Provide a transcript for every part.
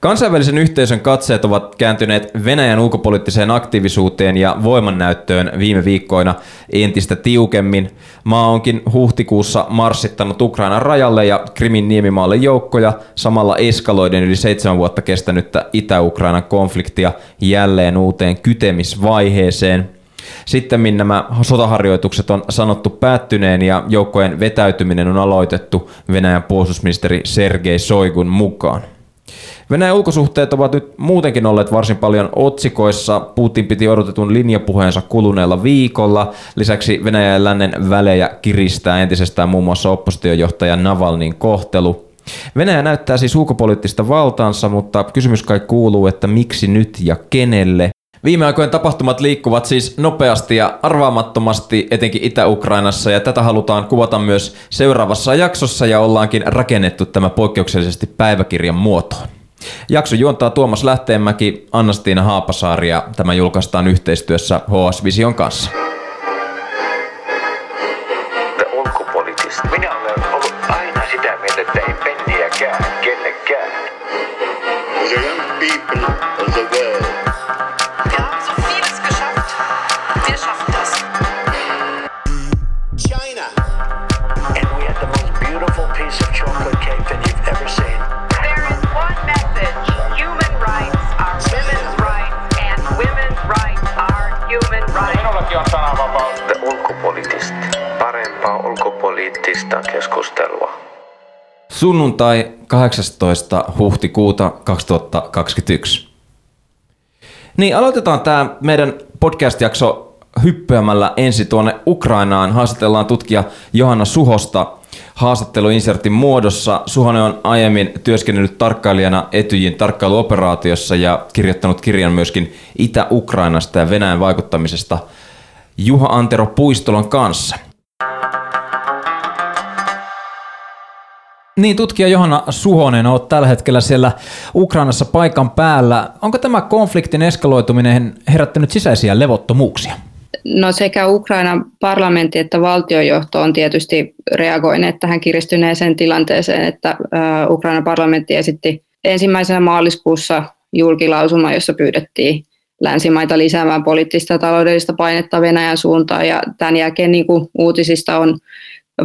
Kansainvälisen yhteisön katseet ovat kääntyneet Venäjän ulkopoliittiseen aktiivisuuteen ja voimannäyttöön viime viikkoina entistä tiukemmin. Maa onkin huhtikuussa marssittanut Ukrainan rajalle ja Krimin niemimaalle joukkoja, samalla eskaloiden yli seitsemän vuotta kestänyttä Itä-Ukrainan konfliktia jälleen uuteen kytemisvaiheeseen. Sitten nämä sotaharjoitukset on sanottu päättyneen ja joukkojen vetäytyminen on aloitettu Venäjän puolustusministeri Sergei Soigun mukaan. Venäjän ulkosuhteet ovat nyt muutenkin olleet varsin paljon otsikoissa. Putin piti odotetun linjapuheensa kuluneella viikolla. Lisäksi Venäjän ja lännen välejä kiristää entisestään muun muassa oppositiojohtaja Navalnin kohtelu. Venäjä näyttää siis ulkopoliittista valtaansa, mutta kysymys kai kuuluu, että miksi nyt ja kenelle? Viime aikojen tapahtumat liikkuvat siis nopeasti ja arvaamattomasti etenkin Itä-Ukrainassa ja tätä halutaan kuvata myös seuraavassa jaksossa ja ollaankin rakennettu tämä poikkeuksellisesti päiväkirjan muotoon. Jakso juontaa Tuomas Lähteenmäki, Annastiina Haapasaari ja tämä julkaistaan yhteistyössä HS Vision kanssa. Sunnuntai 18. huhtikuuta 2021. Niin, aloitetaan tämä meidän podcast-jakso hyppäämällä ensi tuonne Ukrainaan. Haastatellaan tutkija Johanna Suhosta haastatteluinsertin muodossa. Suhonen on aiemmin työskennellyt tarkkailijana Etyjin tarkkailuoperaatiossa ja kirjoittanut kirjan myöskin Itä-Ukrainasta ja Venäjän vaikuttamisesta Juha Antero Puistolon kanssa – Niin, tutkija Johanna Suhonen, olet tällä hetkellä siellä Ukrainassa paikan päällä. Onko tämä konfliktin eskaloituminen herättänyt sisäisiä levottomuuksia? No sekä Ukrainan parlamentti että valtiojohto on tietysti reagoineet tähän kiristyneeseen tilanteeseen, että Ukrainan parlamentti esitti ensimmäisenä maaliskuussa julkilausuma, jossa pyydettiin länsimaita lisäämään poliittista ja taloudellista painetta Venäjän suuntaan. Ja tämän jälkeen, niin kuin uutisista on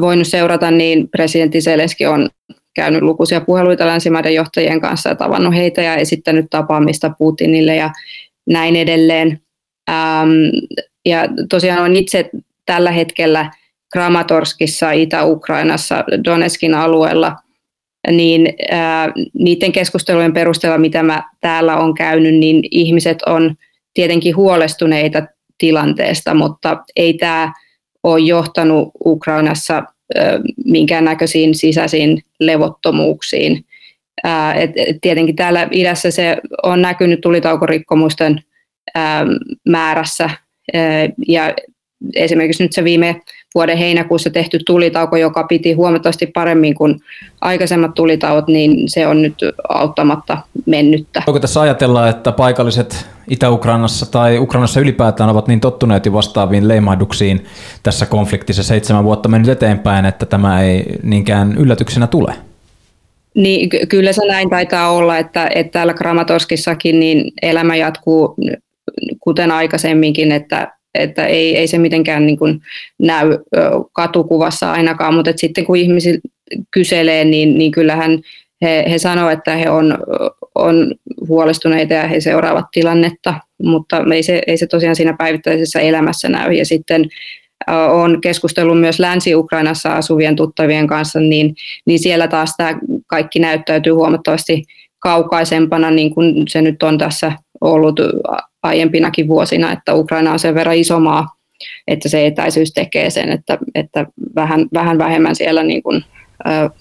voinut seurata, niin presidentti Zelenski on käynyt lukuisia puheluita länsimaiden johtajien kanssa ja tavannut heitä ja esittänyt tapaamista Putinille ja näin edelleen. Ähm, ja tosiaan on itse tällä hetkellä Kramatorskissa Itä-Ukrainassa Donetskin alueella, niin äh, niiden keskustelujen perusteella, mitä mä täällä on käynyt, niin ihmiset on tietenkin huolestuneita tilanteesta, mutta ei tämä ole johtanut Ukrainassa minkäännäköisiin sisäisiin levottomuuksiin. Et, et tietenkin täällä idässä se on näkynyt tulitaukorikkomusten määrässä ja esimerkiksi nyt se viime vuoden heinäkuussa tehty tulitauko, joka piti huomattavasti paremmin kuin aikaisemmat tulitauot, niin se on nyt auttamatta mennyttä. Voiko tässä ajatella, että paikalliset Itä-Ukrainassa tai Ukrainassa ylipäätään ovat niin tottuneet jo vastaaviin leimahduksiin tässä konfliktissa seitsemän vuotta mennyt eteenpäin, että tämä ei niinkään yllätyksenä tule? Niin, ky- kyllä se näin taitaa olla, että, että täällä Kramatoskissakin niin elämä jatkuu kuten aikaisemminkin, että että ei, ei se mitenkään niin kuin näy katukuvassa ainakaan, mutta sitten kun ihmiset kyselee, niin, niin kyllähän he, he sanoo, että he on, on huolestuneita ja he seuraavat tilannetta, mutta ei se, ei se tosiaan siinä päivittäisessä elämässä näy. Ja sitten on keskustellut myös Länsi-Ukrainassa asuvien tuttavien kanssa, niin, niin siellä taas tämä kaikki näyttäytyy huomattavasti kaukaisempana, niin kuin se nyt on tässä ollut aiempinakin vuosina, että Ukraina on sen verran iso maa, että se etäisyys tekee sen, että, että vähän, vähän vähemmän siellä niin kuin,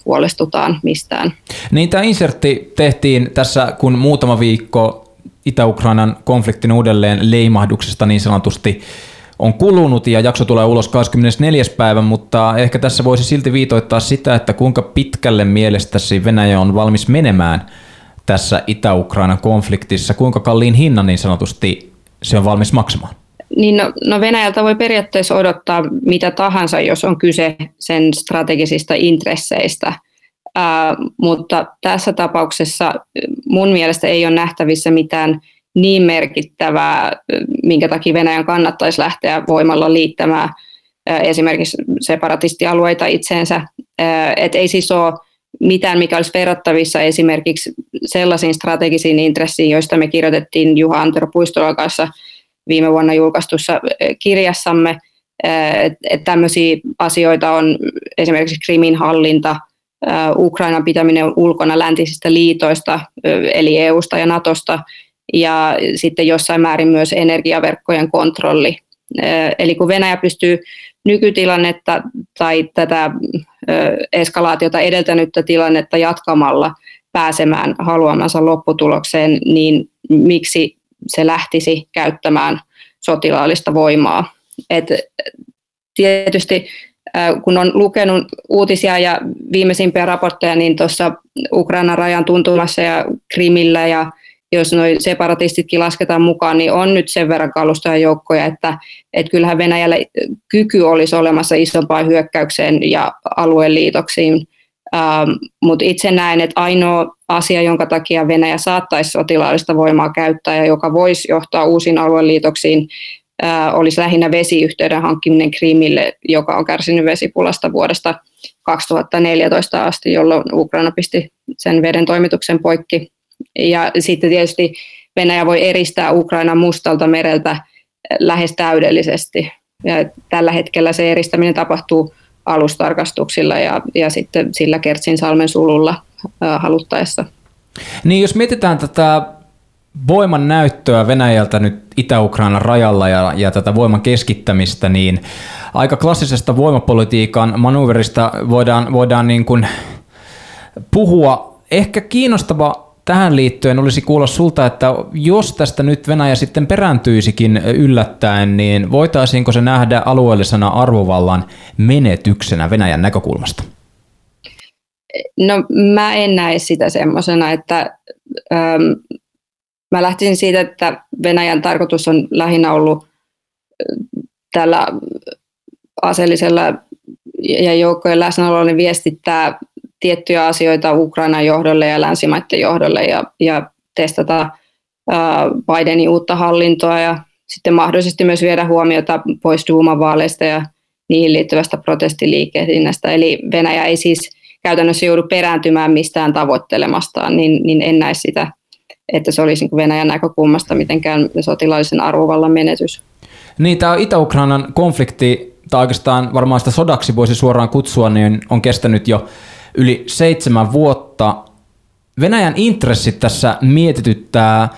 huolestutaan mistään. Niin tämä insertti tehtiin tässä, kun muutama viikko Itä-Ukrainan konfliktin uudelleen leimahduksesta niin sanotusti on kulunut ja jakso tulee ulos 24. päivä, mutta ehkä tässä voisi silti viitoittaa sitä, että kuinka pitkälle mielestäsi Venäjä on valmis menemään tässä Itä-Ukrainan konfliktissa, kuinka kalliin hinnan niin sanotusti se on valmis maksamaan? Niin no, no Venäjältä voi periaatteessa odottaa mitä tahansa, jos on kyse sen strategisista intresseistä. mutta tässä tapauksessa mun mielestä ei ole nähtävissä mitään niin merkittävää, minkä takia Venäjän kannattaisi lähteä voimalla liittämään esimerkiksi separatistialueita itseensä. Et ei siis ole mitään, mikä olisi verrattavissa esimerkiksi sellaisiin strategisiin intressiin, joista me kirjoitettiin Juha Antero Puistolan kanssa viime vuonna julkaistussa kirjassamme. Että et tämmöisiä asioita on esimerkiksi Krimin hallinta, Ukrainan pitäminen ulkona läntisistä liitoista, eli EUsta ja Natosta, ja sitten jossain määrin myös energiaverkkojen kontrolli. Eli kun Venäjä pystyy nykytilannetta tai tätä eskalaatiota edeltänyttä tilannetta jatkamalla pääsemään haluamansa lopputulokseen, niin miksi se lähtisi käyttämään sotilaallista voimaa. Et tietysti kun on lukenut uutisia ja viimeisimpiä raportteja, niin tuossa Ukrainan rajan tuntumassa ja Krimillä ja jos noin separatistit lasketaan mukaan, niin on nyt sen verran kalustoja joukkoja, että, että kyllähän Venäjällä kyky olisi olemassa isompaan hyökkäykseen ja alueen liitoksiin. Ähm, Mutta itse näen, että ainoa asia, jonka takia Venäjä saattaisi sotilaallista voimaa käyttää ja joka voisi johtaa uusiin alueliitoksiin, äh, olisi lähinnä vesiyhteyden hankkiminen Krimille, joka on kärsinyt vesipulasta vuodesta 2014 asti, jolloin Ukraina pisti sen veden toimituksen poikki ja sitten tietysti Venäjä voi eristää Ukrainan mustalta mereltä lähes täydellisesti. Ja tällä hetkellä se eristäminen tapahtuu alustarkastuksilla ja, ja sitten sillä Kertsin salmen sululla äh, haluttaessa. Niin jos mietitään tätä voiman näyttöä Venäjältä nyt Itä-Ukrainan rajalla ja, ja tätä voiman keskittämistä, niin aika klassisesta voimapolitiikan manuverista voidaan, voidaan niin kuin puhua. Ehkä kiinnostava tähän liittyen olisi kuulla sulta, että jos tästä nyt Venäjä sitten perääntyisikin yllättäen, niin voitaisiinko se nähdä alueellisena arvovallan menetyksenä Venäjän näkökulmasta? No mä en näe sitä semmoisena, että ähm, mä lähtisin siitä, että Venäjän tarkoitus on lähinnä ollut tällä aseellisella ja joukkojen läsnäololla niin viestittää tiettyjä asioita Ukrainan johdolle ja länsimaiden johdolle ja, ja testata ää, Bidenin uutta hallintoa ja sitten mahdollisesti myös viedä huomiota pois Duuman vaaleista ja niihin liittyvästä protestiliikehdinnästä. Eli Venäjä ei siis käytännössä joudu perääntymään mistään tavoittelemastaan, niin, niin en näe sitä, että se olisi niin Venäjän näkökulmasta mitenkään sotilaallisen arvovallan menetys. Niin, tämä Itä-Ukrainan konflikti, tai oikeastaan varmaan sitä sodaksi voisi suoraan kutsua, niin on kestänyt jo yli seitsemän vuotta. Venäjän intressit tässä mietityttää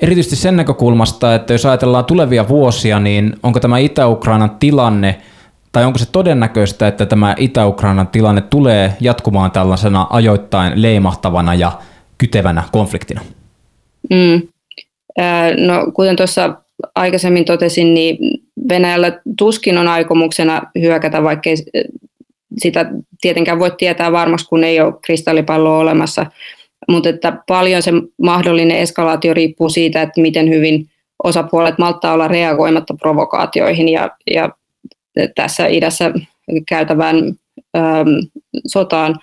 erityisesti sen näkökulmasta, että jos ajatellaan tulevia vuosia, niin onko tämä Itä-Ukrainan tilanne tai onko se todennäköistä, että tämä Itä-Ukrainan tilanne tulee jatkumaan tällaisena ajoittain leimahtavana ja kytevänä konfliktina? Mm. No, kuten tuossa aikaisemmin totesin, niin Venäjällä tuskin on aikomuksena hyökätä, vaikkei sitä tietenkään voi tietää varmaksi, kun ei ole kristallipalloa olemassa, mutta että paljon se mahdollinen eskalaatio riippuu siitä, että miten hyvin osapuolet malttaa olla reagoimatta provokaatioihin ja, ja tässä idässä käytävään äm, sotaan,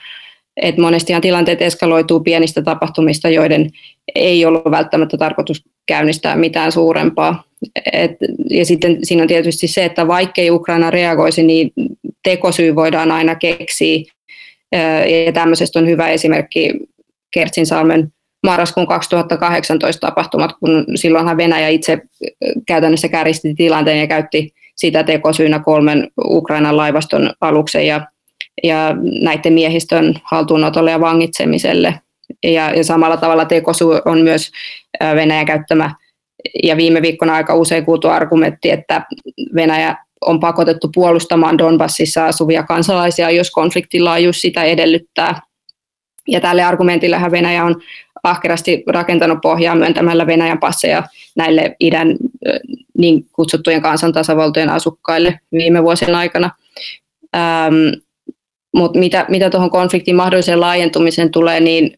että monestihan tilanteet eskaloituu pienistä tapahtumista, joiden ei ollut välttämättä tarkoitus käynnistää mitään suurempaa. Et, ja sitten siinä on tietysti se, että vaikkei Ukraina reagoisi, niin tekosyy voidaan aina keksiä. Ja tämmöisestä on hyvä esimerkki Kertsinsalmen marraskuun 2018 tapahtumat, kun silloinhan Venäjä itse käytännössä kärjisti tilanteen ja käytti sitä tekosyynä kolmen Ukrainan laivaston aluksen ja, ja näiden miehistön haltuunotolle ja vangitsemiselle. Ja, ja samalla tavalla tekosyy on myös Venäjä käyttämä ja viime viikkona aika usein kuultu argumentti, että Venäjä on pakotettu puolustamaan Donbassissa asuvia kansalaisia, jos konfliktin laajuus sitä edellyttää. Ja tälle argumentille Venäjä on ahkerasti rakentanut pohjaa myöntämällä Venäjän passeja näille idän niin kutsuttujen kansantasavaltojen asukkaille viime vuosien aikana. Mutta mitä, mitä tuohon konfliktin mahdolliseen laajentumiseen tulee, niin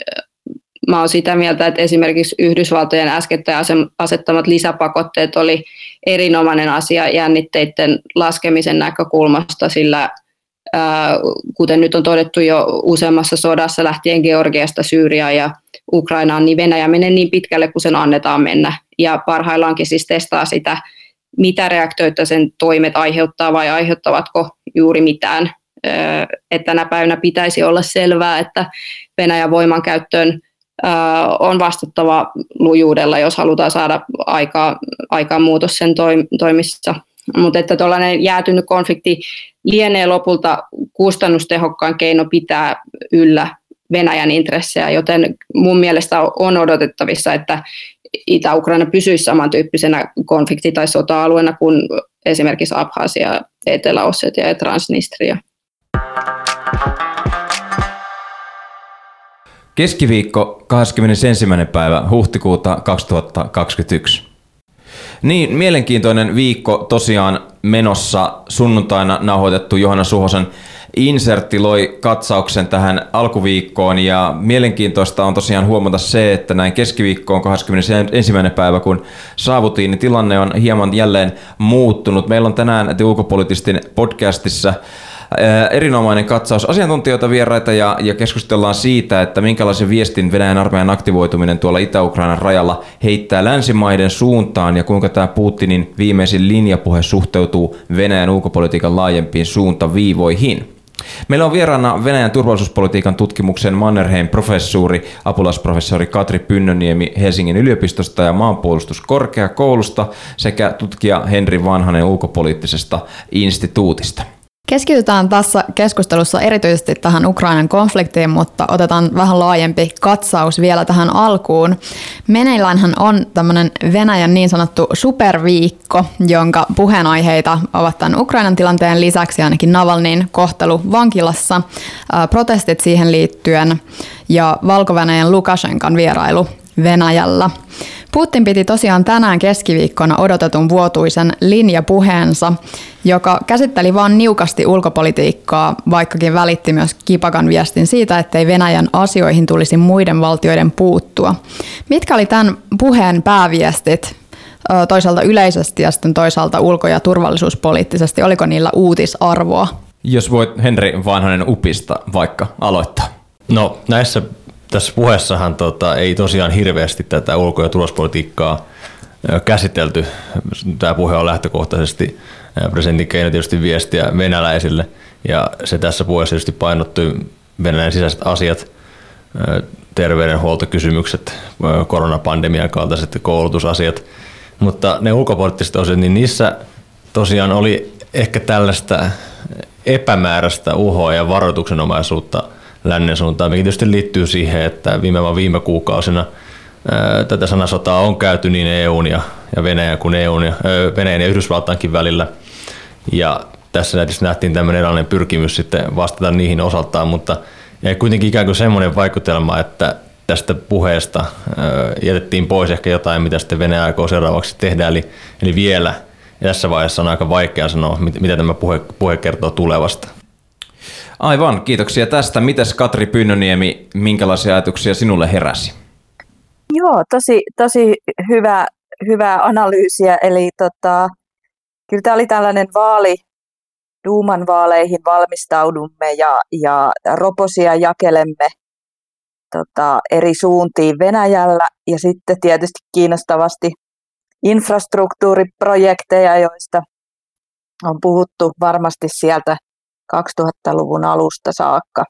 mä olen sitä mieltä, että esimerkiksi Yhdysvaltojen äskettäin asettamat lisäpakotteet oli erinomainen asia jännitteiden laskemisen näkökulmasta, sillä kuten nyt on todettu jo useammassa sodassa lähtien Georgiasta, Syyriaan ja Ukrainaan, niin Venäjä menee niin pitkälle kuin sen annetaan mennä. Ja parhaillaankin siis testaa sitä, mitä reaktioita sen toimet aiheuttaa vai aiheuttavatko juuri mitään. Että tänä päivänä pitäisi olla selvää, että Venäjän voimankäyttöön on vastattava lujuudella, jos halutaan saada aikaa, aikaa muutos sen toimissa. Mutta että tuollainen jäätynyt konflikti lienee lopulta kustannustehokkaan keino pitää yllä Venäjän intressejä, joten mun mielestä on odotettavissa, että Itä-Ukraina pysyisi samantyyppisenä konflikti- tai sota-alueena kuin esimerkiksi Abhasia, Etelä-Ossetia ja Transnistria. Keskiviikko 21. päivä huhtikuuta 2021. Niin, mielenkiintoinen viikko tosiaan menossa sunnuntaina nauhoitettu Johanna Suhosen insertti loi katsauksen tähän alkuviikkoon ja mielenkiintoista on tosiaan huomata se, että näin keskiviikkoon 21. päivä kun saavutiin, niin tilanne on hieman jälleen muuttunut. Meillä on tänään ulkopoliittistin podcastissa erinomainen katsaus asiantuntijoita vieraita ja, ja keskustellaan siitä, että minkälaisen viestin Venäjän armeijan aktivoituminen tuolla Itä-Ukrainan rajalla heittää länsimaiden suuntaan ja kuinka tämä Putinin viimeisin linjapuhe suhteutuu Venäjän ulkopolitiikan laajempiin suuntaviivoihin. Meillä on vieraana Venäjän turvallisuuspolitiikan tutkimuksen Mannerheim professuuri, apulaisprofessori Katri Pynnöniemi Helsingin yliopistosta ja maanpuolustuskorkeakoulusta sekä tutkija Henri Vanhanen ulkopoliittisesta instituutista. Keskitytään tässä keskustelussa erityisesti tähän Ukrainan konfliktiin, mutta otetaan vähän laajempi katsaus vielä tähän alkuun. Meneilläänhän on tämmöinen Venäjän niin sanottu superviikko, jonka puheenaiheita ovat tämän Ukrainan tilanteen lisäksi ainakin Navalnin kohtelu vankilassa, protestit siihen liittyen ja Valko-Venäjän Lukashenkan vierailu Venäjällä. Putin piti tosiaan tänään keskiviikkona odotetun vuotuisen linjapuheensa, joka käsitteli vain niukasti ulkopolitiikkaa, vaikkakin välitti myös kipakan viestin siitä, ettei Venäjän asioihin tulisi muiden valtioiden puuttua. Mitkä oli tämän puheen pääviestit toisaalta yleisesti ja sitten toisaalta ulko- ja turvallisuuspoliittisesti? Oliko niillä uutisarvoa? Jos voit Henri Vanhanen Upista vaikka aloittaa. No näissä tässä puheessahan tota, ei tosiaan hirveästi tätä ulko- ja turvallisuuspolitiikkaa käsitelty. Tämä puhe on lähtökohtaisesti presidentin keino tietysti viestiä venäläisille, ja se tässä puheessa tietysti painottui Venäjän sisäiset asiat, terveydenhuoltokysymykset, koronapandemian kaltaiset koulutusasiat, mutta ne ulkopoliittiset osiot, niin niissä tosiaan oli ehkä tällaista epämääräistä uhoa ja varoituksenomaisuutta – lännen suuntaan, mikä tietysti liittyy siihen, että viime, viime kuukausina tätä sanasotaa on käyty niin EUn ja, ja Venäjän kuin EUn ja, ää, Venäjän ja Yhdysvaltaankin välillä. Ja tässä näissä nähtiin tämmöinen erilainen pyrkimys sitten vastata niihin osaltaan, mutta jäi kuitenkin ikään kuin semmoinen vaikutelma, että tästä puheesta jätettiin pois ehkä jotain, mitä sitten Venäjä aikoo seuraavaksi tehdä, eli, eli vielä tässä vaiheessa on aika vaikea sanoa, mitä tämä puhe, puhe kertoo tulevasta. Aivan, kiitoksia tästä. Mites Katri Pynnöniemi, minkälaisia ajatuksia sinulle heräsi? Joo, tosi, tosi hyvä, hyvää analyysiä. Eli tota, kyllä tämä oli tällainen vaali, Duuman vaaleihin valmistaudumme ja, ja roposia jakelemme tota, eri suuntiin Venäjällä ja sitten tietysti kiinnostavasti infrastruktuuriprojekteja, joista on puhuttu varmasti sieltä 2000-luvun alusta saakka.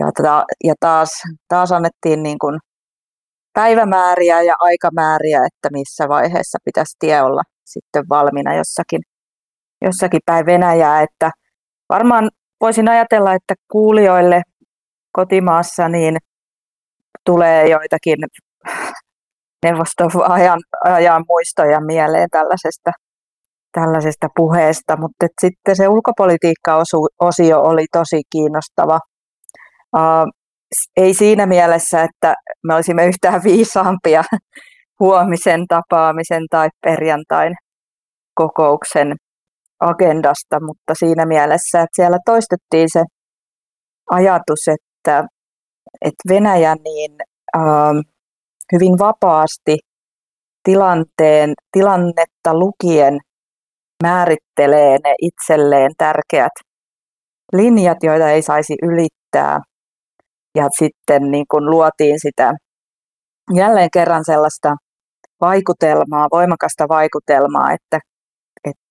Ja, ta, ja taas, taas annettiin niin kuin päivämääriä ja aikamääriä, että missä vaiheessa pitäisi tie olla sitten valmiina jossakin, jossakin päin Venäjää. Että varmaan voisin ajatella, että kuulijoille kotimaassa niin tulee joitakin neuvoston ajan, ajan muistoja mieleen tällaisesta tällaisesta puheesta, mutta sitten se ulkopolitiikka-osio oli tosi kiinnostava. Uh, ei siinä mielessä, että me olisimme yhtään viisaampia huomisen tapaamisen tai perjantain kokouksen agendasta, mutta siinä mielessä, että siellä toistettiin se ajatus, että, että Venäjä niin hyvin vapaasti tilanteen, tilannetta lukien määrittelee ne itselleen tärkeät linjat, joita ei saisi ylittää. Ja sitten niin kuin luotiin sitä jälleen kerran sellaista vaikutelmaa, voimakasta vaikutelmaa, että, että,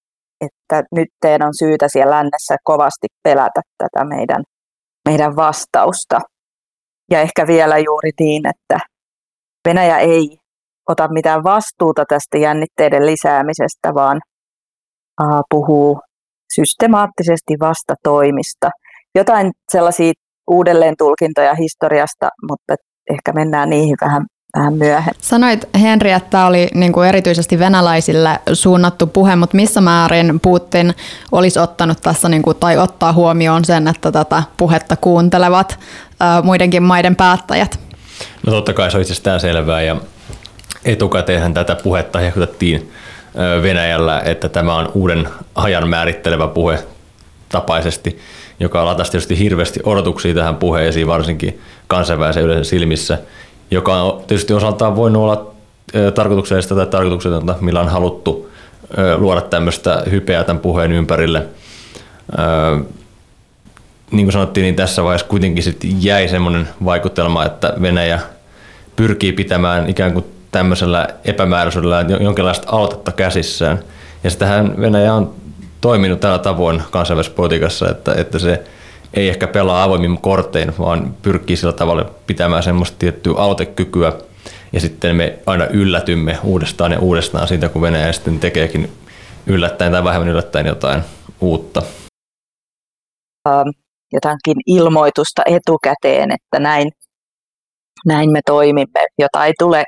että nyt teidän on syytä siellä lännessä kovasti pelätä tätä meidän, meidän vastausta. Ja ehkä vielä juuri niin, että Venäjä ei ota mitään vastuuta tästä jännitteiden lisäämisestä, vaan puhuu systemaattisesti vastatoimista. Jotain sellaisia uudelleen tulkintoja historiasta, mutta ehkä mennään niihin vähän vähän myöhemmin. Sanoit Henri, että tämä oli niin kuin erityisesti venäläisille suunnattu puhe, mutta missä määrin Putin olisi ottanut tässä niin kuin, tai ottaa huomioon sen, että tätä puhetta kuuntelevat ää, muidenkin maiden päättäjät? No totta kai se on itsestään selvää ja etukäteenhän tätä puhetta hehkutettiin Venäjällä, että tämä on uuden ajan määrittelevä puhe tapaisesti, joka latasi tietysti hirveästi odotuksia tähän puheeseen, varsinkin kansainvälisen yleisön silmissä, joka on tietysti osaltaan voinut olla tarkoituksellista tai tarkoituksetonta, millä on haluttu luoda tämmöistä hypeä tämän puheen ympärille. Niin kuin sanottiin, niin tässä vaiheessa kuitenkin sitten jäi semmoinen vaikutelma, että Venäjä pyrkii pitämään ikään kuin tämmöisellä epämääräisyydellä jonkinlaista aloitetta käsissään. Ja sitähän Venäjä on toiminut tällä tavoin kansainvälisessä politiikassa, että, että se ei ehkä pelaa avoimin kortein, vaan pyrkii sillä tavalla pitämään semmoista tiettyä aloitekykyä. Ja sitten me aina yllätymme uudestaan ja uudestaan siitä, kun Venäjä sitten tekeekin yllättäen tai vähemmän yllättäen jotain uutta. Ähm, jotakin ilmoitusta etukäteen, että näin, näin me toimimme, jota ei tule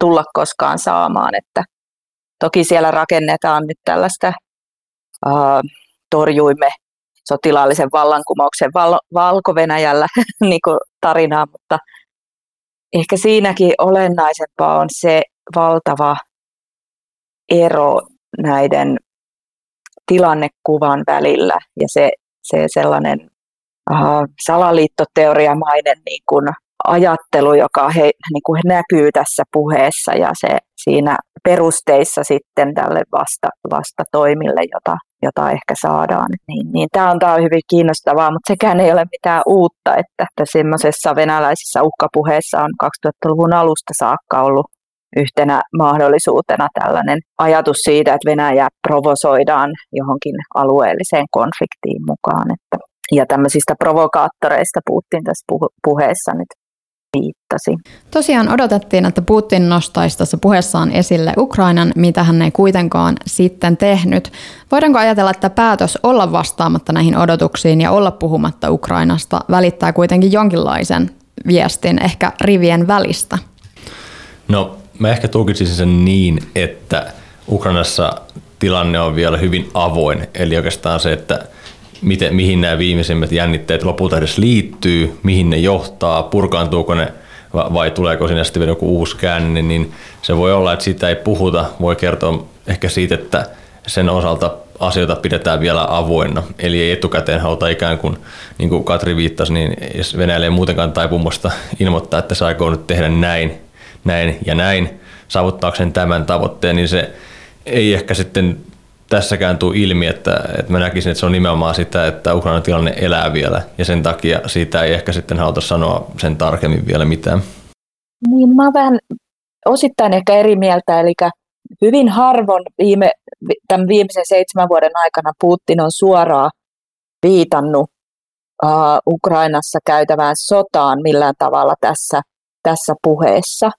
tulla koskaan saamaan. Että toki siellä rakennetaan nyt tällaista uh, torjuimme sotilaallisen vallankumouksen val- Valko-Venäjällä niin tarinaa, mutta ehkä siinäkin olennaisempaa on se valtava ero näiden tilannekuvan välillä ja se, se sellainen uh, salaliittoteoriamainen niin kuin ajattelu, joka he, niin kuin näkyy tässä puheessa ja se siinä perusteissa sitten tälle vasta, vastatoimille, jota, jota ehkä saadaan. Niin, niin tämä, on, tämä on hyvin kiinnostavaa, mutta sekään ei ole mitään uutta, että semmoisessa venäläisissä uhkapuheessa on 2000-luvun alusta saakka ollut yhtenä mahdollisuutena tällainen ajatus siitä, että Venäjä provosoidaan johonkin alueelliseen konfliktiin mukaan. Että, ja tämmöisistä provokaattoreista puhuttiin tässä puheessa nyt viittasi. Tosiaan odotettiin, että Putin nostaisi tässä puheessaan esille Ukrainan, mitä hän ei kuitenkaan sitten tehnyt. Voidaanko ajatella, että päätös olla vastaamatta näihin odotuksiin ja olla puhumatta Ukrainasta välittää kuitenkin jonkinlaisen viestin ehkä rivien välistä? No mä ehkä tulkitsin sen niin, että Ukrainassa tilanne on vielä hyvin avoin. Eli oikeastaan se, että miten, mihin nämä viimeisimmät jännitteet lopulta edes liittyy, mihin ne johtaa, purkaantuuko ne vai tuleeko sinne sitten vielä joku uusi käänne, niin se voi olla, että siitä ei puhuta. Voi kertoa ehkä siitä, että sen osalta asioita pidetään vielä avoinna. Eli ei etukäteen haluta ikään kuin, niin kuin Katri viittasi, niin Venäjälle ei muutenkaan taipumusta ilmoittaa, että se aikoo nyt tehdä näin, näin ja näin, saavuttaakseen tämän tavoitteen, niin se ei ehkä sitten tässäkään tule ilmi, että, että mä näkisin, että se on nimenomaan sitä, että Ukrainan tilanne elää vielä ja sen takia siitä ei ehkä sitten haluta sanoa sen tarkemmin vielä mitään. Niin mä vähän osittain ehkä eri mieltä, eli hyvin harvoin viime, tämän viimeisen seitsemän vuoden aikana Putin on suoraan viitannut uh, Ukrainassa käytävään sotaan millään tavalla tässä, tässä puheessa.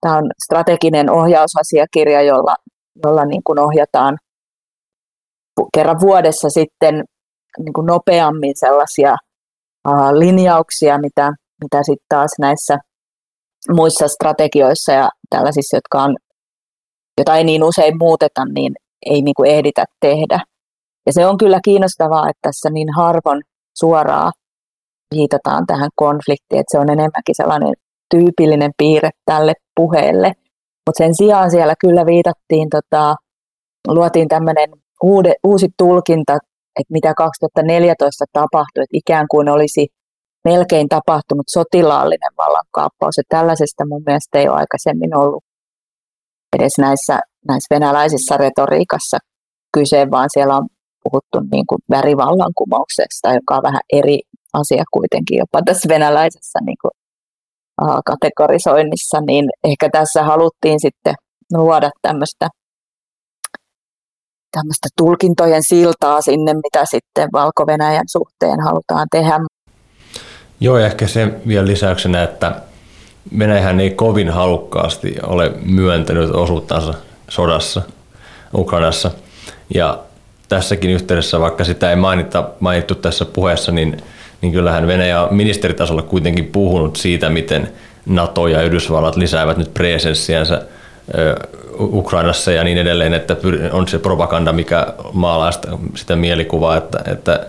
Tämä on strateginen ohjausasiakirja, jolla, jolla niin kuin ohjataan kerran vuodessa sitten niin kuin nopeammin sellaisia uh, linjauksia, mitä, mitä sitten taas näissä muissa strategioissa ja tällaisissa, jotka on, jota ei niin usein muuteta, niin ei niin kuin ehditä tehdä. Ja se on kyllä kiinnostavaa, että tässä niin harvoin suoraan viitataan tähän konfliktiin, että se on enemmänkin sellainen tyypillinen piirre tälle puheelle. Mutta sen sijaan siellä kyllä viitattiin, tota, luotiin tämmöinen uude, uusi tulkinta, että mitä 2014 tapahtui, että ikään kuin olisi melkein tapahtunut sotilaallinen vallankaappaus. Ja tällaisesta mun mielestä ei ole aikaisemmin ollut edes näissä, näissä venäläisissä retoriikassa kyse, vaan siellä on puhuttu niin kuin värivallankumouksesta, joka on vähän eri asia kuitenkin jopa tässä venäläisessä niin kuin, kategorisoinnissa, niin ehkä tässä haluttiin sitten luoda tämmöistä tämmöistä tulkintojen siltaa sinne, mitä sitten valko suhteen halutaan tehdä. Joo, ehkä se vielä lisäyksenä, että Venäjähän ei kovin halukkaasti ole myöntänyt osuuttansa sodassa Ukrainassa. Ja tässäkin yhteydessä, vaikka sitä ei mainita, mainittu tässä puheessa, niin, niin kyllähän Venäjä on ministeritasolla kuitenkin puhunut siitä, miten NATO ja Yhdysvallat lisäävät nyt presenssiänsä Ukrainassa ja niin edelleen, että on se propaganda, mikä maalaa sitä, sitä mielikuvaa, että, että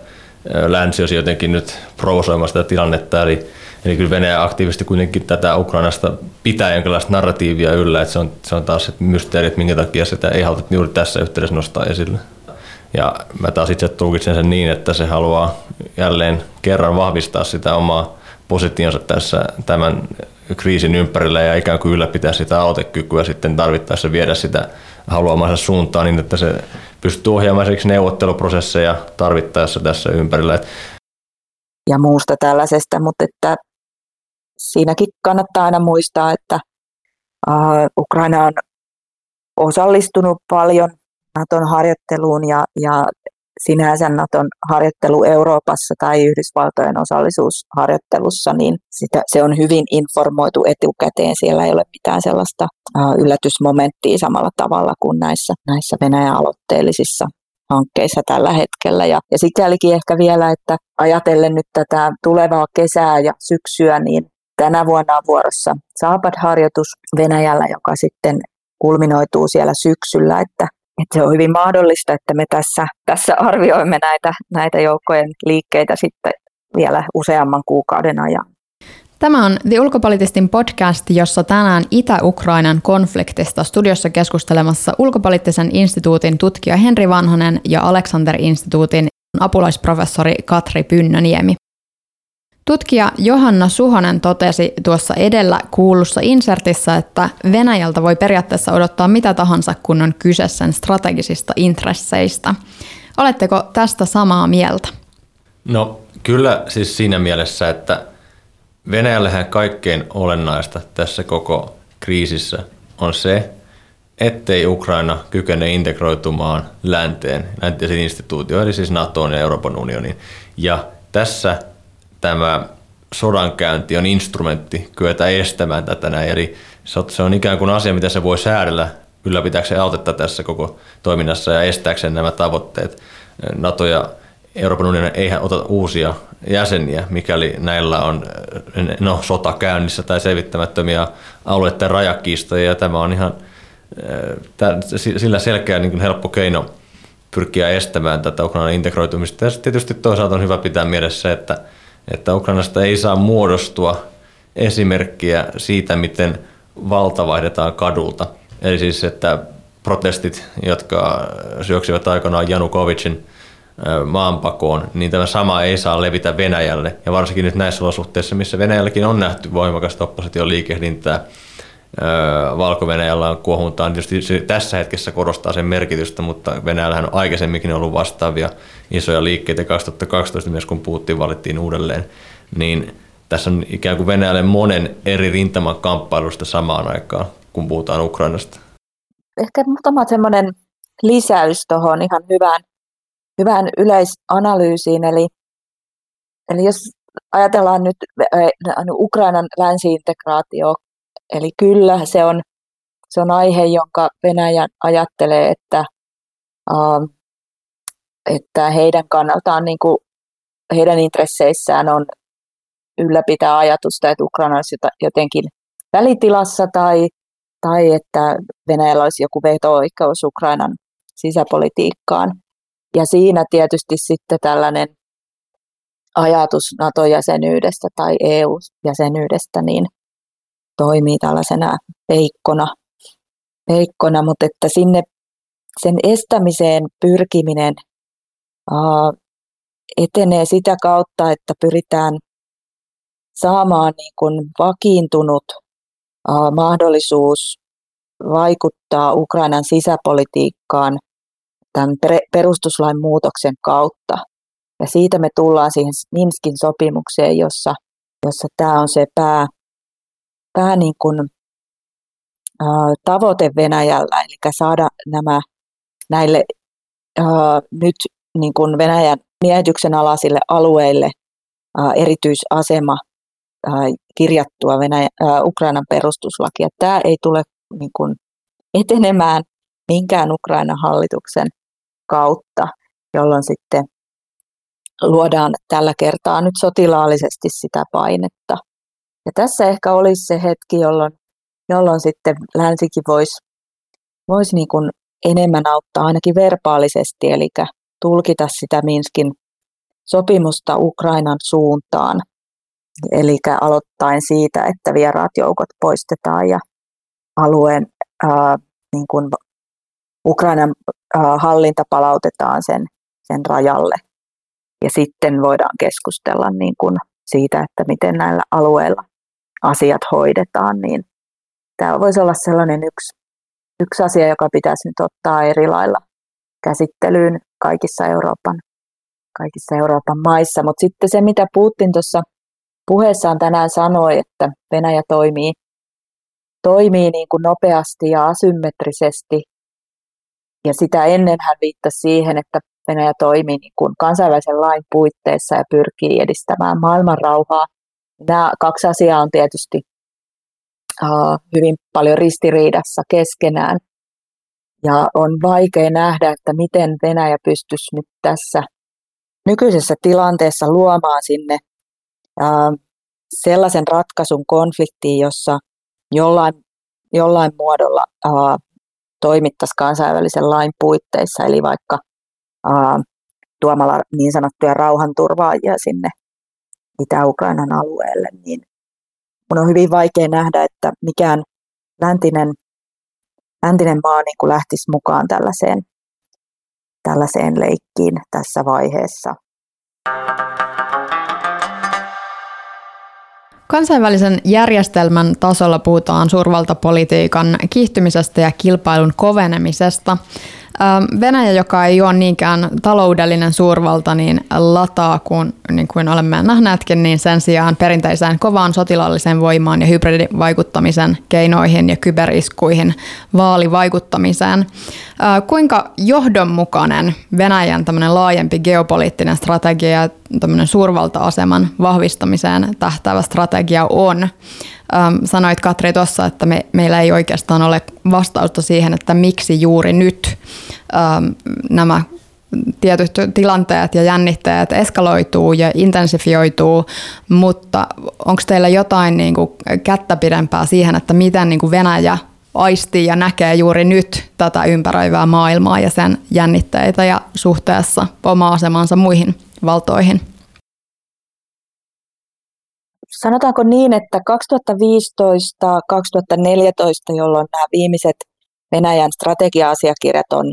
länsi olisi jotenkin nyt provosoimaan sitä tilannetta. Eli, eli kyllä Venäjä aktiivisesti kuitenkin tätä Ukrainasta pitää jonkinlaista narratiivia yllä, että se on, se on taas se mysteeri, että minkä takia sitä ei haluta juuri tässä yhteydessä nostaa esille. Ja mä taas itse tulkitsen sen niin, että se haluaa jälleen kerran vahvistaa sitä omaa positionsa tässä tämän kriisin ympärillä ja ikään kuin ylläpitää sitä aloitekykyä sitten tarvittaessa viedä sitä haluamansa suuntaan niin, että se pystyy ohjaamaan neuvotteluprosesseja tarvittaessa tässä ympärillä. Ja muusta tällaisesta, mutta että siinäkin kannattaa aina muistaa, että Ukraina on osallistunut paljon Naton harjoitteluun ja, ja sinänsä Naton harjoittelu Euroopassa tai Yhdysvaltojen osallisuusharjoittelussa, niin sitä, se on hyvin informoitu etukäteen. Siellä ei ole mitään sellaista yllätysmomenttia samalla tavalla kuin näissä, näissä Venäjän aloitteellisissa hankkeissa tällä hetkellä. Ja, ja sikälikin ehkä vielä, että ajatellen nyt tätä tulevaa kesää ja syksyä, niin tänä vuonna on vuorossa Saabad-harjoitus Venäjällä, joka sitten kulminoituu siellä syksyllä, että että se on hyvin mahdollista, että me tässä, tässä arvioimme näitä, näitä joukkojen liikkeitä sitten vielä useamman kuukauden ajan. Tämä on The Ulkopolitistin podcast, jossa tänään Itä-Ukrainan konfliktista studiossa keskustelemassa ulkopoliittisen instituutin tutkija Henri Vanhonen ja Alexander-instituutin apulaisprofessori Katri Pynnöniemi. Tutkija Johanna Suhonen totesi tuossa edellä kuulussa insertissa, että Venäjältä voi periaatteessa odottaa mitä tahansa, kun on kyse sen strategisista intresseistä. Oletteko tästä samaa mieltä? No kyllä siis siinä mielessä, että Venäjällähän kaikkein olennaista tässä koko kriisissä on se, ettei Ukraina kykene integroitumaan länteen, läntisiin instituutioihin, eli siis NATOon ja Euroopan unioniin. Ja tässä tämä sodankäynti on instrumentti kyetä estämään tätä näin. Eli se on ikään kuin asia, mitä se voi säädellä ylläpitääkseen autetta tässä koko toiminnassa ja estääkseen nämä tavoitteet. NATO ja Euroopan unioni ei ota uusia jäseniä, mikäli näillä on no, sota käynnissä tai selvittämättömiä alueiden rajakiistoja. Ja tämä on ihan sillä selkeä niin kuin helppo keino pyrkiä estämään tätä Ukrainan integroitumista. Ja tietysti toisaalta on hyvä pitää mielessä, että että Ukrainasta ei saa muodostua esimerkkiä siitä, miten valta vaihdetaan kadulta. Eli siis, että protestit, jotka syöksivät aikanaan Janukovicin maanpakoon, niin tämä sama ei saa levitä Venäjälle. Ja varsinkin nyt näissä olosuhteissa, missä Venäjälläkin on nähty voimakasta opposition liikehdintää, valko on kuohuntaan. Tietysti se tässä hetkessä korostaa sen merkitystä, mutta Venäjällähän on aikaisemminkin ollut vastaavia isoja liikkeitä 2012 myös, kun Putin valittiin uudelleen. Niin tässä on ikään kuin Venäjälle monen eri rintaman kamppailusta samaan aikaan, kun puhutaan Ukrainasta. Ehkä muutama semmoinen lisäys tuohon ihan hyvään, hyvään yleisanalyysiin. Eli, eli jos ajatellaan nyt Ukrainan länsiintegraatio Eli kyllä se on, se on aihe, jonka Venäjä ajattelee, että, uh, että heidän kannaltaan, niin kuin, heidän intresseissään on ylläpitää ajatusta, että Ukraina olisi jotenkin välitilassa tai, tai että Venäjällä olisi joku veto-oikeus Ukrainan sisäpolitiikkaan. Ja siinä tietysti sitten tällainen ajatus NATO-jäsenyydestä tai EU-jäsenyydestä, niin toimii tällaisena peikkona, peikkona mutta että sinne sen estämiseen pyrkiminen aa, etenee sitä kautta, että pyritään saamaan niin kuin vakiintunut aa, mahdollisuus vaikuttaa Ukrainan sisäpolitiikkaan tämän perustuslain muutoksen kautta. Ja siitä me tullaan siihen Minskin sopimukseen, jossa, jossa tämä on se pää, pää niin kuin, ä, tavoite Venäjällä, eli saada nämä näille ä, nyt niin kuin Venäjän miehityksen alaisille alueille ä, erityisasema ä, kirjattua Venäjä, ä, Ukrainan perustuslakia. Tämä ei tule niin kuin, etenemään minkään Ukrainan hallituksen kautta, jolloin sitten luodaan tällä kertaa nyt sotilaallisesti sitä painetta. Ja tässä ehkä olisi se hetki, jolloin, jolloin sitten länsikin voisi vois niin kuin enemmän auttaa ainakin verbaalisesti, eli tulkita sitä Minskin sopimusta Ukrainan suuntaan. Eli aloittain siitä, että vieraat joukot poistetaan ja alueen ää, niin kuin Ukrainan hallinta palautetaan sen, sen rajalle. Ja sitten voidaan keskustella niin kuin siitä, että miten näillä alueilla asiat hoidetaan. Niin tämä voisi olla sellainen yksi, yksi asia, joka pitäisi nyt ottaa eri lailla käsittelyyn kaikissa Euroopan, kaikissa Euroopan maissa. Mutta sitten se, mitä Putin tuossa puheessaan tänään sanoi, että Venäjä toimii, toimii niin kuin nopeasti ja asymmetrisesti ja sitä ennen hän viittasi siihen, että Venäjä toimii niin kuin kansainvälisen lain puitteissa ja pyrkii edistämään maailmanrauhaa. Nämä kaksi asiaa on tietysti hyvin paljon ristiriidassa keskenään. Ja on vaikea nähdä, että miten Venäjä pystyisi nyt tässä nykyisessä tilanteessa luomaan sinne sellaisen ratkaisun konfliktiin, jossa jollain, jollain muodolla uh, toimittaisi kansainvälisen lain puitteissa, eli vaikka ää, tuomalla niin sanottuja rauhanturvaajia sinne Itä-Ukrainan alueelle, niin mun on hyvin vaikea nähdä, että mikään läntinen, läntinen maa niin kuin lähtisi mukaan tällaiseen, tällaiseen leikkiin tässä vaiheessa. Kansainvälisen järjestelmän tasolla puhutaan suurvaltapolitiikan kiihtymisestä ja kilpailun kovenemisesta. Venäjä, joka ei ole niinkään taloudellinen suurvalta, niin lataa, kun, niin kuin olemme nähneetkin, niin sen sijaan perinteiseen kovaan sotilaalliseen voimaan ja hybridivaikuttamisen keinoihin ja kyberiskuihin vaalivaikuttamiseen. Kuinka johdonmukainen Venäjän laajempi geopoliittinen strategia ja suurvalta-aseman vahvistamiseen tähtävä strategia on? Ähm, sanoit Katri tuossa, että me, meillä ei oikeastaan ole vastausta siihen, että miksi juuri nyt ähm, nämä tietyt tilanteet ja jännitteet eskaloituu ja intensifioituu, mutta onko teillä jotain niin kuin kättä pidempää siihen, että miten niin kuin Venäjä aistii ja näkee juuri nyt tätä ympäröivää maailmaa ja sen jännitteitä ja suhteessa oma asemansa muihin valtoihin? sanotaanko niin, että 2015-2014, jolloin nämä viimeiset Venäjän strategia-asiakirjat on,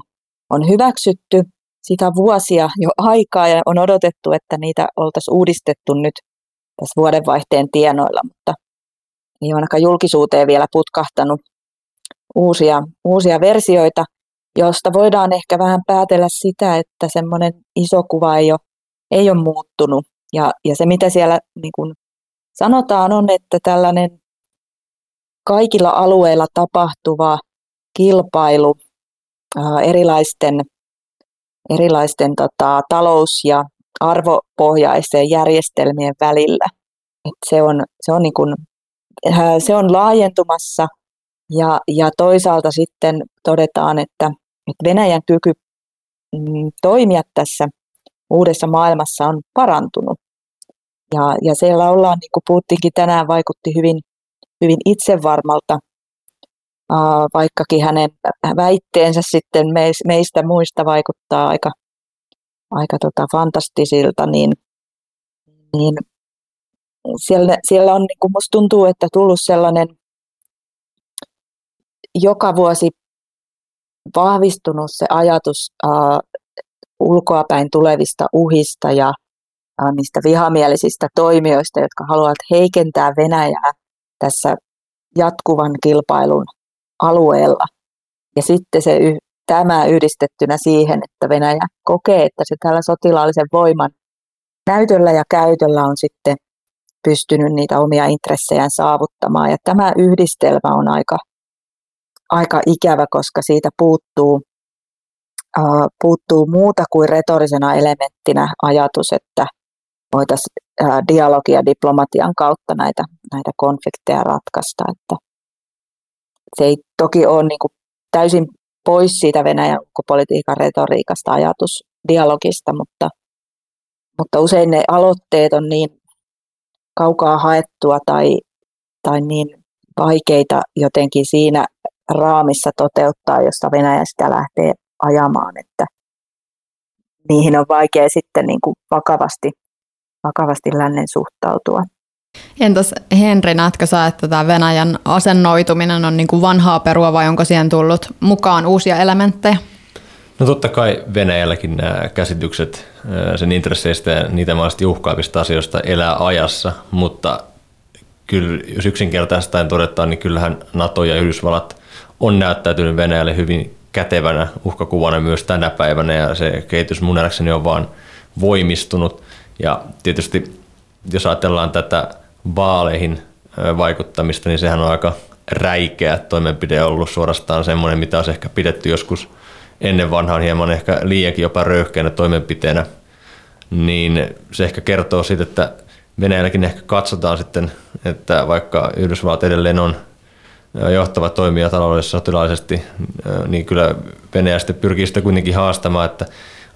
on hyväksytty, sitä vuosia jo aikaa ja on odotettu, että niitä oltaisiin uudistettu nyt tässä vuodenvaihteen tienoilla, mutta ei ole ainakaan julkisuuteen vielä putkahtanut uusia, uusia versioita, josta voidaan ehkä vähän päätellä sitä, että semmoinen iso kuva ei ole, ei ole muuttunut. Ja, ja se, mitä siellä niin kuin Sanotaan on, että tällainen kaikilla alueilla tapahtuva kilpailu erilaisten, erilaisten tota, talous- ja arvopohjaisten järjestelmien välillä. Et se, on, se, on niin kuin, se on laajentumassa ja, ja toisaalta sitten todetaan, että, että Venäjän kyky mm, toimia tässä uudessa maailmassa on parantunut. Ja, ja siellä ollaan, niin kuin Putinkin tänään vaikutti hyvin, hyvin itsevarmalta, vaikkakin hänen väitteensä sitten meistä muista vaikuttaa aika, aika tota fantastisilta, niin, niin siellä, siellä on, niin kuin musta tuntuu, että tullut sellainen joka vuosi vahvistunut se ajatus uh, ulkoapäin tulevista uhista ja niistä vihamielisistä toimijoista, jotka haluavat heikentää Venäjää tässä jatkuvan kilpailun alueella. Ja sitten se tämä yhdistettynä siihen, että Venäjä kokee, että se tällä sotilaallisen voiman näytöllä ja käytöllä on sitten pystynyt niitä omia intressejään saavuttamaan. Ja tämä yhdistelmä on aika, aika ikävä, koska siitä puuttuu, uh, puuttuu muuta kuin retorisena elementtinä ajatus, että voitaisiin uh, dialogia diplomatian kautta näitä, näitä konflikteja ratkaista. Että se ei toki ole niin kuin täysin pois siitä Venäjän ulkopolitiikan retoriikasta ajatus dialogista, mutta, mutta usein ne aloitteet on niin kaukaa haettua tai, tai niin vaikeita jotenkin siinä raamissa toteuttaa, josta Venäjä sitä lähtee ajamaan, että niihin on vaikea sitten niin kuin vakavasti, vakavasti lännen suhtautua. Entäs Henri, näetkö sä, että tämä Venäjän asennoituminen on niin kuin vanhaa perua vai onko siihen tullut mukaan uusia elementtejä? No totta kai Venäjälläkin nämä käsitykset sen intresseistä ja niitä mahdollisesti uhkaavista asioista elää ajassa, mutta kyllä jos yksinkertaistaan todetaan, niin kyllähän NATO ja Yhdysvallat on näyttäytynyt Venäjälle hyvin kätevänä uhkakuvana myös tänä päivänä ja se kehitys mun on vaan voimistunut. Ja tietysti jos ajatellaan tätä vaaleihin vaikuttamista, niin sehän on aika räikeä toimenpide ollut suorastaan semmoinen, mitä olisi ehkä pidetty joskus ennen vanhaan hieman ehkä liiankin jopa röyhkeänä toimenpiteenä, niin se ehkä kertoo siitä, että Venäjälläkin ehkä katsotaan sitten, että vaikka Yhdysvallat edelleen on johtava toimija taloudessa sotilaallisesti, niin kyllä Venäjä sitten pyrkii sitä kuitenkin haastamaan, että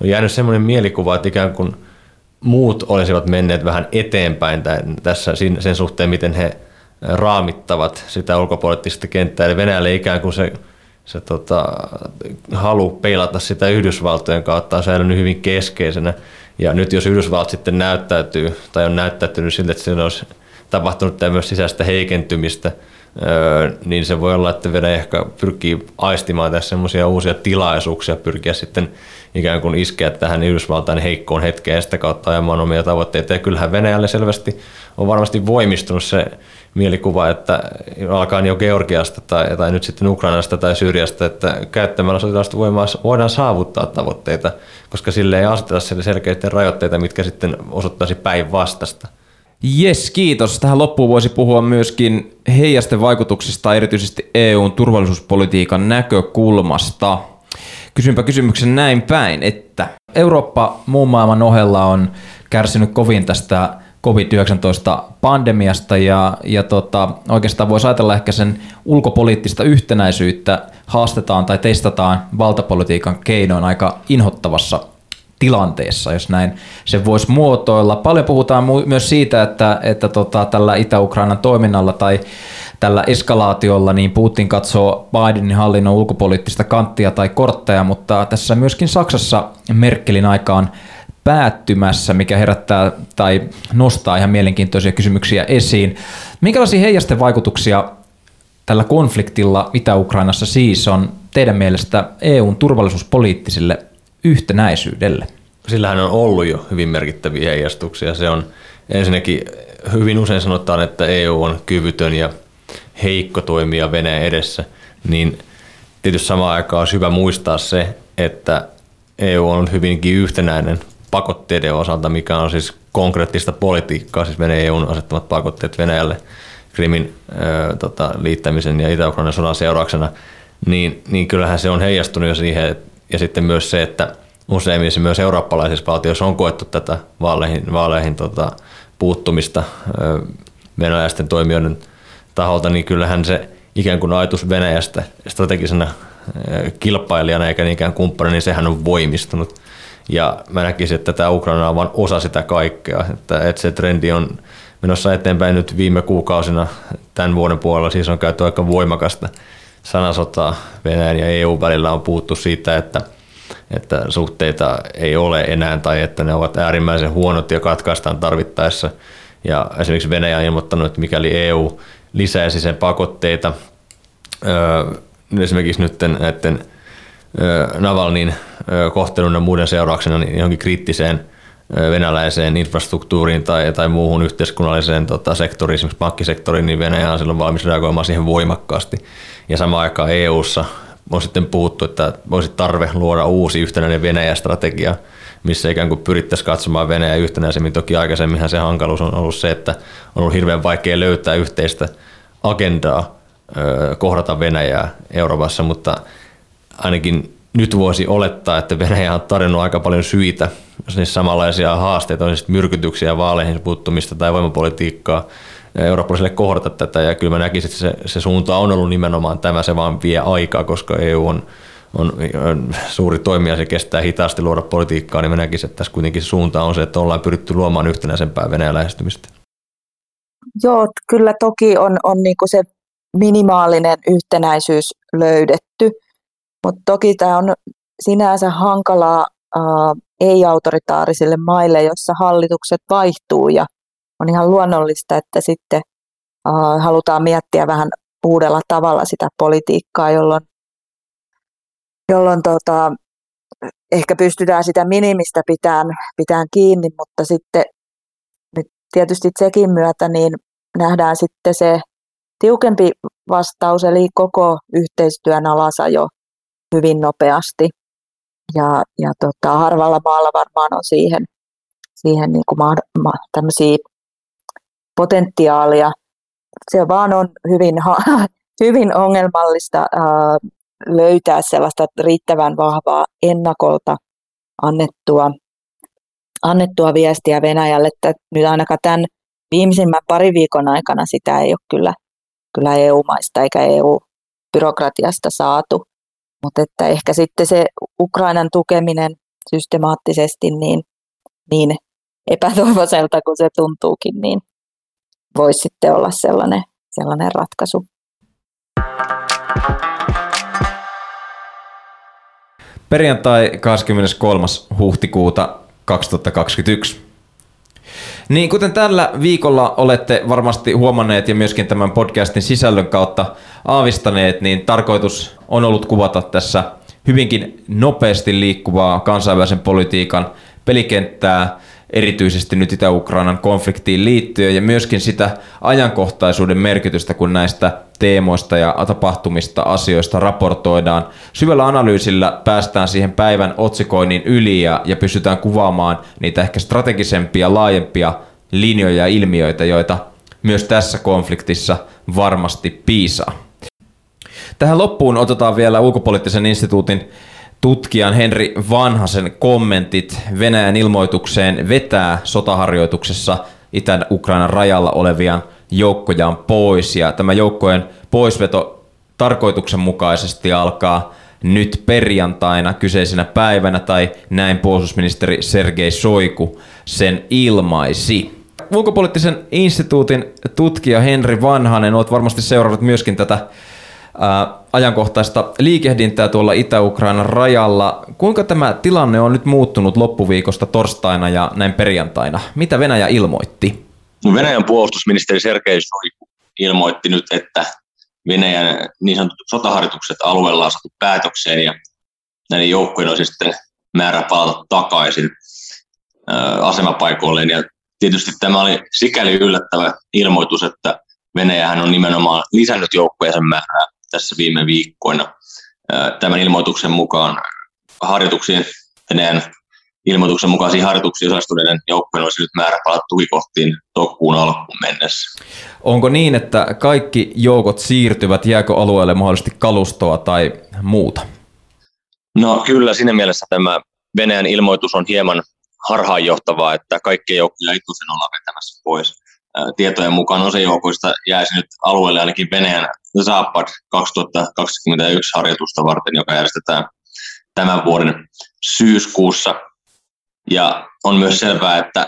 on jäänyt semmoinen mielikuva, että ikään kuin muut olisivat menneet vähän eteenpäin tässä sen suhteen, miten he raamittavat sitä ulkopoliittista kenttää. Eli Venäjälle ikään kuin se se tota, halu peilata sitä Yhdysvaltojen kautta on säilynyt hyvin keskeisenä. Ja nyt jos Yhdysvallat sitten näyttäytyy tai on näyttäytynyt siltä, että siinä olisi tapahtunut tämmöistä sisäistä heikentymistä, niin se voi olla, että Venäjä ehkä pyrkii aistimaan tässä semmoisia uusia tilaisuuksia, pyrkiä sitten ikään kuin iskeä tähän Yhdysvaltain heikkoon hetkeen ja sitä kautta ajamaan omia tavoitteita. Ja kyllähän Venäjälle selvästi on varmasti voimistunut se mielikuva, että alkaa jo Georgiasta tai, tai nyt sitten Ukrainasta tai Syyriasta, että käyttämällä sotilaista voimaa voidaan saavuttaa tavoitteita, koska sille ei aseteta selkeitä rajoitteita, mitkä sitten osoittaisi päinvastasta. Jes, kiitos. Tähän loppuun voisi puhua myöskin heijasten vaikutuksista erityisesti EUn turvallisuuspolitiikan näkökulmasta. Kysynpä kysymyksen näin päin, että Eurooppa muun maailman ohella on kärsinyt kovin tästä COVID-19-pandemiasta ja, ja tota, oikeastaan voisi ajatella ehkä sen ulkopoliittista yhtenäisyyttä haastetaan tai testataan valtapolitiikan keinoin aika inhottavassa tilanteessa, jos näin se voisi muotoilla. Paljon puhutaan myös siitä, että, että tota, tällä Itä-Ukrainan toiminnalla tai tällä eskalaatiolla niin Putin katsoo Bidenin hallinnon ulkopoliittista kanttia tai kortteja, mutta tässä myöskin Saksassa Merkelin aikaan päättymässä, mikä herättää tai nostaa ihan mielenkiintoisia kysymyksiä esiin. Minkälaisia heijasten vaikutuksia tällä konfliktilla Itä-Ukrainassa siis on teidän mielestä EUn turvallisuuspoliittiselle yhtenäisyydelle? Sillähän on ollut jo hyvin merkittäviä heijastuksia. Se on ensinnäkin hyvin usein sanotaan, että EU on kyvytön ja heikko toimija Venäjän edessä, niin tietysti samaan aikaan on hyvä muistaa se, että EU on hyvinkin yhtenäinen pakotteiden osalta, mikä on siis konkreettista politiikkaa, siis Venäjän EUn asettamat pakotteet Venäjälle Krimin ö, tota, liittämisen ja Itä-Ukrainan sodan seurauksena, niin, niin kyllähän se on heijastunut jo siihen, ja sitten myös se, että useimmissa myös eurooppalaisissa valtioissa on koettu tätä vaaleihin, vaaleihin tota, puuttumista venäläisten toimijoiden taholta, niin kyllähän se ikään kuin ajatus Venäjästä strategisena kilpailijana eikä niinkään kumppana, niin sehän on voimistunut. Ja mä näkisin, että tämä Ukraina on vain osa sitä kaikkea. Että, että se trendi on menossa eteenpäin nyt viime kuukausina tämän vuoden puolella. Siis on käyty aika voimakasta sanasotaa Venäjän ja EU välillä on puhuttu siitä, että, että suhteita ei ole enää tai että ne ovat äärimmäisen huonot ja katkaistaan tarvittaessa. Ja esimerkiksi Venäjä on ilmoittanut, että mikäli EU lisäisi sen pakotteita, esimerkiksi nyt näiden Navalnin kohtelun ja muiden seurauksena niin johonkin kriittiseen venäläiseen infrastruktuuriin tai, tai muuhun yhteiskunnalliseen tota, sektoriin, esimerkiksi pankkisektoriin, niin Venäjä on silloin valmis reagoimaan siihen voimakkaasti. Ja samaan aikaan EU-ssa on sitten puhuttu, että voisi tarve luoda uusi yhtenäinen Venäjä-strategia, missä ikään kuin pyrittäisiin katsomaan Venäjä yhtenäisemmin. Toki aikaisemminhan se hankaluus on ollut se, että on ollut hirveän vaikea löytää yhteistä agendaa kohdata Venäjää Euroopassa, mutta ainakin nyt voisi olettaa, että Venäjä on tarjonnut aika paljon syitä, siis samanlaisia haasteita, on siis myrkytyksiä, vaaleihin puuttumista tai voimapolitiikkaa, eurooppalaisille kohdata tätä, ja kyllä mä näkisin, että se, se suunta on ollut nimenomaan tämä, se vaan vie aikaa, koska EU on, on, on suuri toimija, se kestää hitaasti luoda politiikkaa, niin mä näkisin, että tässä kuitenkin se suunta on se, että ollaan pyritty luomaan yhtenäisempää Venäjän lähestymistä. Joo, kyllä toki on, on niin se minimaalinen yhtenäisyys löydetty, mutta toki tämä on sinänsä hankalaa äh, ei-autoritaarisille maille, jossa hallitukset vaihtuu ja on ihan luonnollista, että sitten äh, halutaan miettiä vähän uudella tavalla sitä politiikkaa, jolloin, jolloin tota, ehkä pystytään sitä minimistä pitämään, pitämään kiinni, mutta sitten nyt tietysti sekin myötä niin nähdään sitten se tiukempi vastaus, eli koko yhteistyön alasajo hyvin nopeasti. Ja, ja tota, harvalla maalla varmaan on siihen, siihen niin kuin ma, ma, potentiaalia. Se vaan on hyvin, hyvin ongelmallista ää, löytää sellaista riittävän vahvaa ennakolta annettua, annettua viestiä Venäjälle, että nyt ainakaan tämän viimeisimmän pari viikon aikana sitä ei ole kyllä, kyllä EU-maista eikä EU-byrokratiasta saatu. Mutta että ehkä sitten se Ukrainan tukeminen systemaattisesti niin, niin epätoivoiselta kuin se tuntuukin, niin voisi sitten olla sellainen, sellainen ratkaisu. Perjantai 23. huhtikuuta 2021. Niin, kuten tällä viikolla olette varmasti huomanneet ja myöskin tämän podcastin sisällön kautta aavistaneet, niin tarkoitus on ollut kuvata tässä hyvinkin nopeasti liikkuvaa kansainvälisen politiikan pelikenttää, erityisesti nyt Itä-Ukrainan konfliktiin liittyen ja myöskin sitä ajankohtaisuuden merkitystä, kun näistä teemoista ja tapahtumista, asioista raportoidaan. Syvällä analyysillä päästään siihen päivän otsikoinnin yli ja, ja pystytään kuvaamaan niitä ehkä strategisempia, laajempia linjoja ja ilmiöitä, joita myös tässä konfliktissa varmasti piisaa. Tähän loppuun otetaan vielä ulkopoliittisen instituutin tutkijan Henri Vanhasen kommentit Venäjän ilmoitukseen vetää sotaharjoituksessa Itä-Ukrainan rajalla olevian joukkojaan pois. Ja tämä joukkojen poisveto tarkoituksenmukaisesti alkaa nyt perjantaina kyseisenä päivänä, tai näin puolustusministeri Sergei Soiku sen ilmaisi. Ulkopoliittisen instituutin tutkija Henri Vanhanen, olet varmasti seurannut myöskin tätä ajankohtaista liikehdintää tuolla Itä-Ukrainan rajalla. Kuinka tämä tilanne on nyt muuttunut loppuviikosta torstaina ja näin perjantaina? Mitä Venäjä ilmoitti? No Venäjän puolustusministeri Sergei Shoigu ilmoitti nyt, että Venäjän niin sanotut sotaharjoitukset alueella on saatu päätökseen ja näiden joukkojen on sitten määrä palata takaisin asemapaikoilleen. Ja tietysti tämä oli sikäli yllättävä ilmoitus, että Venäjähän on nimenomaan lisännyt joukkojensa määrää tässä viime viikkoina. Tämän ilmoituksen mukaan harjoituksiin, Venäjän ilmoituksen mukaisiin harjoituksiin osallistuneiden joukkojen olisi nyt määrä palata tukikohtiin toukokuun alkuun mennessä. Onko niin, että kaikki joukot siirtyvät, jääkö alueelle mahdollisesti kalustoa tai muuta? No kyllä, siinä mielessä tämä Venäjän ilmoitus on hieman harhaanjohtavaa, että kaikkia joukkoja ei tosiaan olla vetämässä pois tietojen mukaan osa joukoista jäisi nyt alueelle ainakin Venäjän Zapad 2021 harjoitusta varten, joka järjestetään tämän vuoden syyskuussa. Ja on myös selvää, että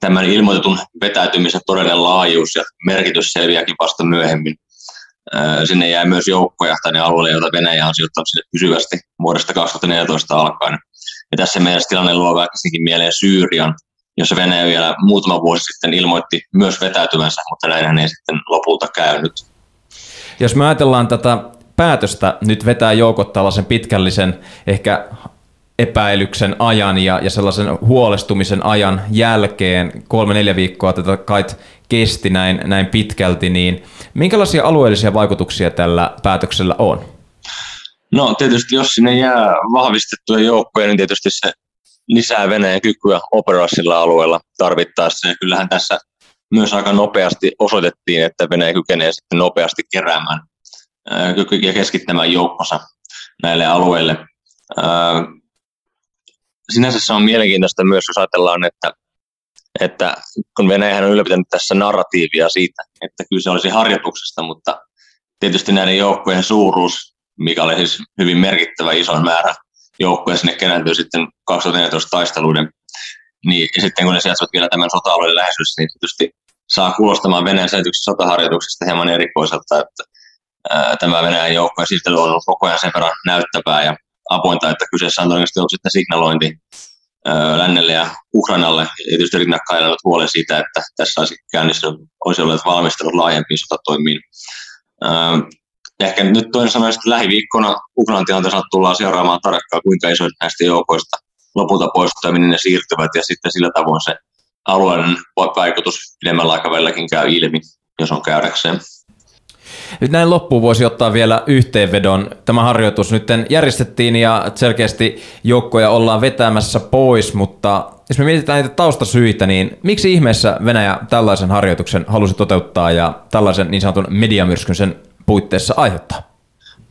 tämän ilmoitetun vetäytymisen todellinen laajuus ja merkitys selviääkin vasta myöhemmin. Sinne jää myös joukkoja tänne alueelle, joita Venäjä on sijoittanut sinne pysyvästi vuodesta 2014 alkaen. Ja tässä mielessä tilanne luo väkisinkin mieleen Syyrian, jossa Venäjä vielä muutama vuosi sitten ilmoitti myös vetäytyvänsä, mutta näinhän ei sitten lopulta käynyt. Jos me ajatellaan tätä päätöstä nyt vetää joukot tällaisen pitkällisen ehkä epäilyksen ajan ja, ja sellaisen huolestumisen ajan jälkeen, kolme-neljä viikkoa tätä kait kesti näin, näin pitkälti, niin minkälaisia alueellisia vaikutuksia tällä päätöksellä on? No tietysti jos sinne jää vahvistettuja joukkoja, niin tietysti se lisää Venäjän kykyä operoida sillä alueella tarvittaessa. Ja kyllähän tässä myös aika nopeasti osoitettiin, että Venäjä kykenee sitten nopeasti keräämään ja keskittämään joukkonsa näille alueille. Sinänsä se on mielenkiintoista myös, jos ajatellaan, että, että kun Venäjähän on ylläpitänyt tässä narratiivia siitä, että kyse olisi harjoituksesta, mutta tietysti näiden joukkojen suuruus, mikä oli siis hyvin merkittävä iso määrä joukkoja sinne kerääntyy sitten 2014 taisteluiden, niin ja sitten kun ne sijaitsevat vielä tämän sota-alueen läheisyydessä, niin tietysti saa kuulostamaan Venäjän selityksen sotaharjoituksesta hieman erikoiselta, että ää, tämä Venäjän joukko ja on ollut koko ajan sen verran näyttävää ja avointa, että kyseessä on todennäköisesti ollut sitten signalointi ää, lännelle ja Ukrainalle. Ja tietysti rinnakkain on huolen siitä, että tässä olisi käynnistynyt, olisi ollut valmistelut laajempiin sotatoimiin. Ää, ehkä nyt toinen sanoa, että lähiviikkona Ukrainan tilanteessa tullaan seuraamaan tarkkaan, kuinka isoista näistä joukoista lopulta poistuu minne ne siirtyvät, ja sitten sillä tavoin se alueellinen vaikutus pidemmällä aikavälilläkin käy ilmi, jos on käydäkseen. Nyt näin loppuun voisi ottaa vielä yhteenvedon. Tämä harjoitus nyt järjestettiin ja selkeästi joukkoja ollaan vetämässä pois, mutta jos me mietitään niitä taustasyitä, niin miksi ihmeessä Venäjä tällaisen harjoituksen halusi toteuttaa ja tällaisen niin sanotun mediamyrskyn sen puitteissa aiheuttaa?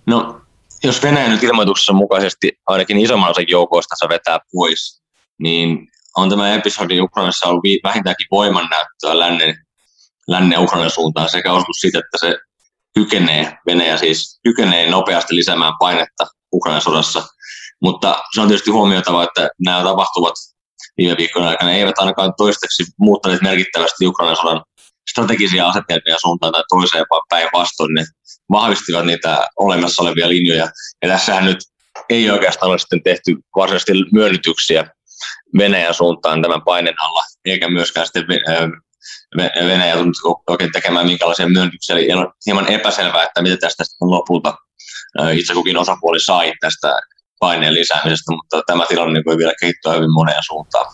No, jos Venäjä nyt ilmoituksessa mukaisesti ainakin isomman osan joukoista vetää pois, niin on tämä episodi Ukrainassa ollut vähintäänkin voimannäyttöä lännen, lännen Ukrainan suuntaan sekä osoitus siitä, että se kykenee, Venäjä siis kykenee nopeasti lisäämään painetta Ukrainan sodassa. Mutta se on tietysti huomioitava, että nämä tapahtuvat viime viikkojen aikana eivät ainakaan toistaiseksi muuttaneet merkittävästi Ukrainan sodan strategisia asetelmia suuntaan tai toiseen, vaan päinvastoin ne vahvistivat niitä olemassa olevia linjoja. Ja tässähän nyt ei oikeastaan ole sitten tehty varsinaisesti myönnytyksiä Venäjän suuntaan tämän paineen alla, eikä myöskään sitten Venäjä tullut oikein tekemään minkälaisia myönnytyksiä. Eli on hieman epäselvää, että mitä tästä sitten lopulta itse kukin osapuoli sai tästä paineen lisäämisestä, mutta tämä tilanne voi vielä kehittyä hyvin moneen suuntaan.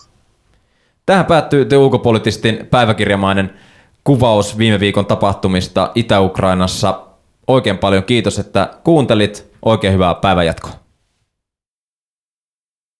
Tähän päättyy The Ulkopolitistin päiväkirjamainen kuvaus viime viikon tapahtumista Itä-Ukrainassa. Oikein paljon kiitos, että kuuntelit. Oikein hyvää päivänjatkoa.